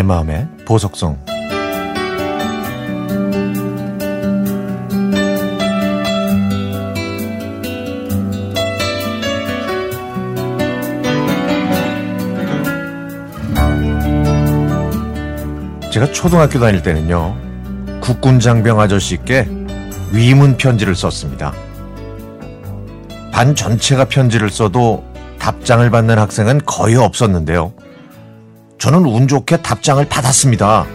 내 마음의 보석성 제가 초등학교 다닐 때는요 국군 장병 아저씨께 위문 편지를 썼습니다. 반 전체가 편지를 써도 답장을 받는 학생은 거의 없었는데요. 저는 운 좋게 답장을 받았습니다.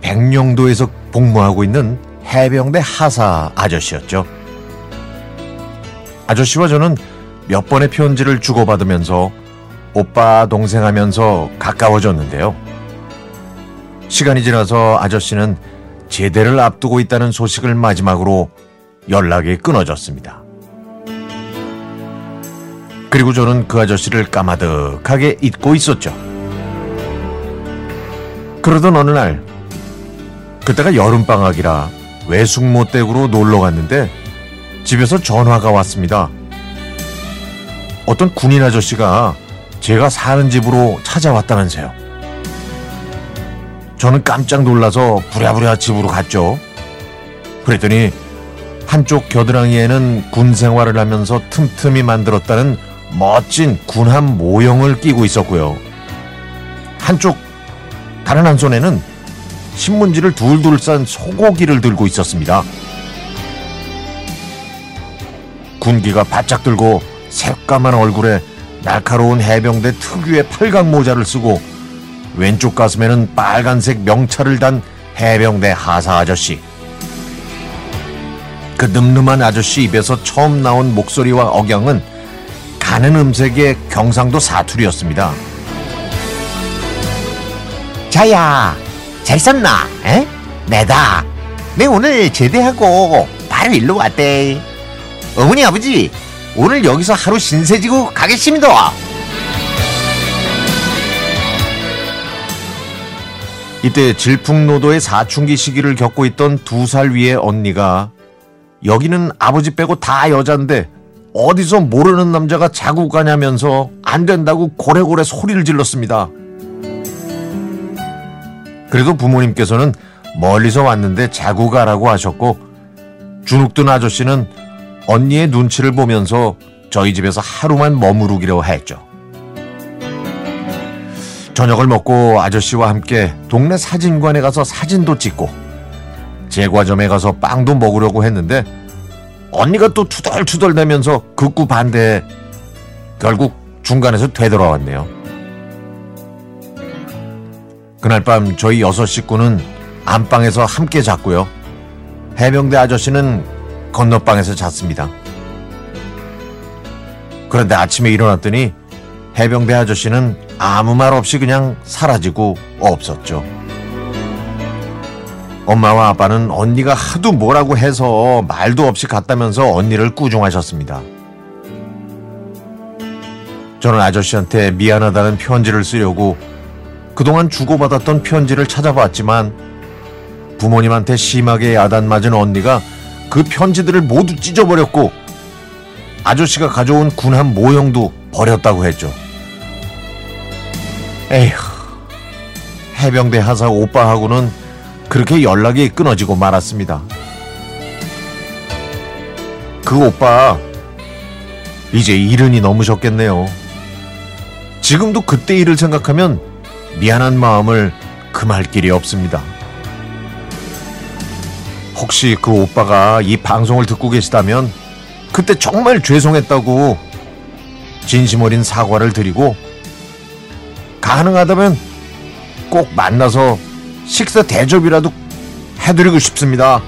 백령도에서 복무하고 있는 해병대 하사 아저씨였죠. 아저씨와 저는 몇 번의 편지를 주고받으면서 오빠 동생 하면서 가까워졌는데요. 시간이 지나서 아저씨는 제대를 앞두고 있다는 소식을 마지막으로 연락이 끊어졌습니다. 그리고 저는 그 아저씨를 까마득하게 잊고 있었죠. 그러던 어느 날, 그때가 여름방학이라 외숙모 댁으로 놀러 갔는데 집에서 전화가 왔습니다. 어떤 군인 아저씨가 제가 사는 집으로 찾아왔다면서요. 저는 깜짝 놀라서 부랴부랴 집으로 갔죠. 그랬더니 한쪽 겨드랑이에는 군 생활을 하면서 틈틈이 만들었다는 멋진 군함 모형을 끼고 있었고요. 한쪽 다른 한 손에는 신문지를 둘둘 싼 소고기를 들고 있었습니다. 군기가 바짝 들고 새까만 얼굴에 날카로운 해병대 특유의 팔각 모자를 쓰고 왼쪽 가슴에는 빨간색 명찰을 단 해병대 하사 아저씨. 그 늠름한 아저씨 입에서 처음 나온 목소리와 억양은 가는 음색의 경상도 사투리였습니다. 자야, 잘 썼나? 에? 내다. 내 오늘 제대하고 바로 일로 왔대. 어머니 아버지, 오늘 여기서 하루 신세 지고 가겠습니다. 이때 질풍노도의 사춘기 시기를 겪고 있던 두 살 위의 언니가 여기는 아버지 빼고 다 여잔데 어디서 모르는 남자가 자고 가냐면서 안 된다고 고래고래 소리를 질렀습니다. 그래도 부모님께서는 멀리서 왔는데 자고 가라고 하셨고 주눅든 아저씨는 언니의 눈치를 보면서 저희 집에서 하루만 머무르기로 했죠. 저녁을 먹고 아저씨와 함께 동네 사진관에 가서 사진도 찍고 제과점에 가서 빵도 먹으려고 했는데 언니가 또 투덜투덜대면서 극구 반대해 결국 중간에서 되돌아왔네요. 그날 밤 저희 여섯 식구는 안방에서 함께 잤고요. 해병대 아저씨는 건너방에서 잤습니다. 그런데 아침에 일어났더니 해병대 아저씨는 아무 말 없이 그냥 사라지고 없었죠. 엄마와 아빠는 언니가 하도 뭐라고 해서 말도 없이 갔다면서 언니를 꾸중하셨습니다. 저는 아저씨한테 미안하다는 편지를 쓰려고 그동안 주고받았던 편지를 찾아봤지만 부모님한테 심하게 야단맞은 언니가 그 편지들을 모두 찢어버렸고 아저씨가 가져온 군함 모형도 버렸다고 했죠. 에휴, 해병대 하사 오빠하고는 그렇게 연락이 끊어지고 말았습니다. 그 오빠, 이제 이른이 넘으셨겠네요. 지금도 그때 일을 생각하면 미안한 마음을 금할 길이 없습니다. 혹시 그 오빠가 이 방송을 듣고 계시다면 그때 정말 죄송했다고 진심 어린 사과를 드리고 가능하다면 꼭 만나서 식사 대접이라도 해드리고 싶습니다.